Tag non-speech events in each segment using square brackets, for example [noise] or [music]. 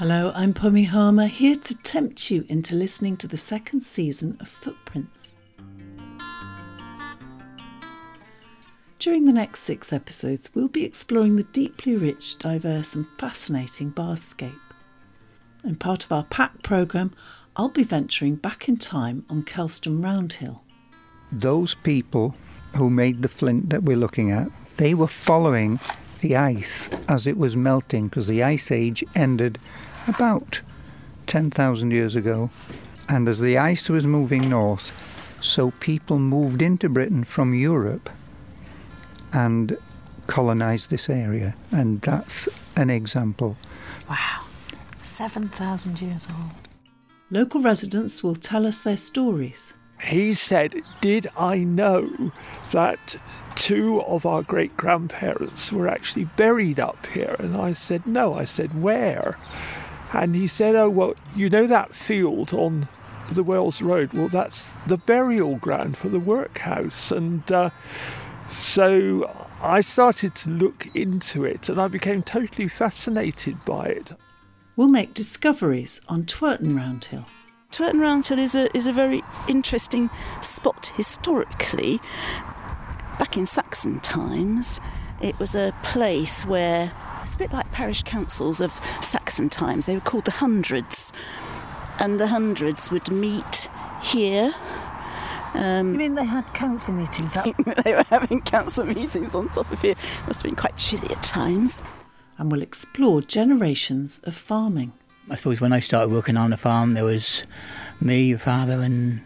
Hello, I'm Pommy Harmer, here to tempt you into listening to the second season of Footprints. During the next six episodes, we'll be exploring the deeply rich, diverse, and fascinating Bathscape. In part of our pack programme, I'll be venturing back in time on Kelston Roundhill. Those people who made the flint that we're looking at, they were following the ice as it was melting because the ice age ended about 10,000 years ago. And as the ice was moving north, so people moved into Britain from Europe and colonized this area. And that's an example. Wow, 7,000 years old. Local residents will tell us their stories. He said, Did I know that two of our great grandparents were actually buried up here? And I said, No. I said, Where? And he said, Oh, well, you know that field on the Wells Road? Well, that's the burial ground for the workhouse. And uh, so I started to look into it and I became totally fascinated by it. We'll make discoveries on Twerton Roundhill. Twerton Roundhill is a, is a very interesting spot historically. Back in Saxon times, it was a place where it's a bit like parish councils of Saxon times. They were called the hundreds, and the hundreds would meet here. Um, you mean they had council meetings up? [laughs] they were having council meetings on top of here. Must have been quite chilly at times. And we'll explore generations of farming. I suppose when I started working on the farm, there was me, your father, and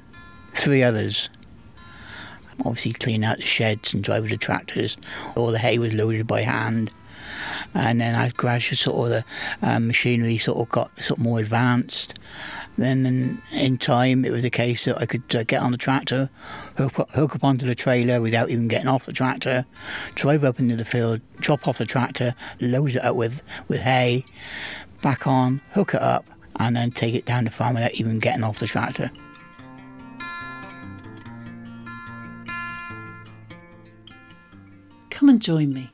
three others. Obviously, cleaning out the sheds and driving the tractors. All the hay was loaded by hand and then as gradually sort of the um, machinery sort of got sort of more advanced. Then in, in time, it was a case that I could uh, get on the tractor, hook, hook up onto the trailer without even getting off the tractor, drive up into the field, drop off the tractor, load it up with, with hay, back on, hook it up, and then take it down the farm without even getting off the tractor. Come and join me.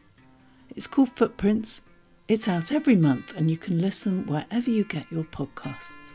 It's called Footprints. It's out every month and you can listen wherever you get your podcasts.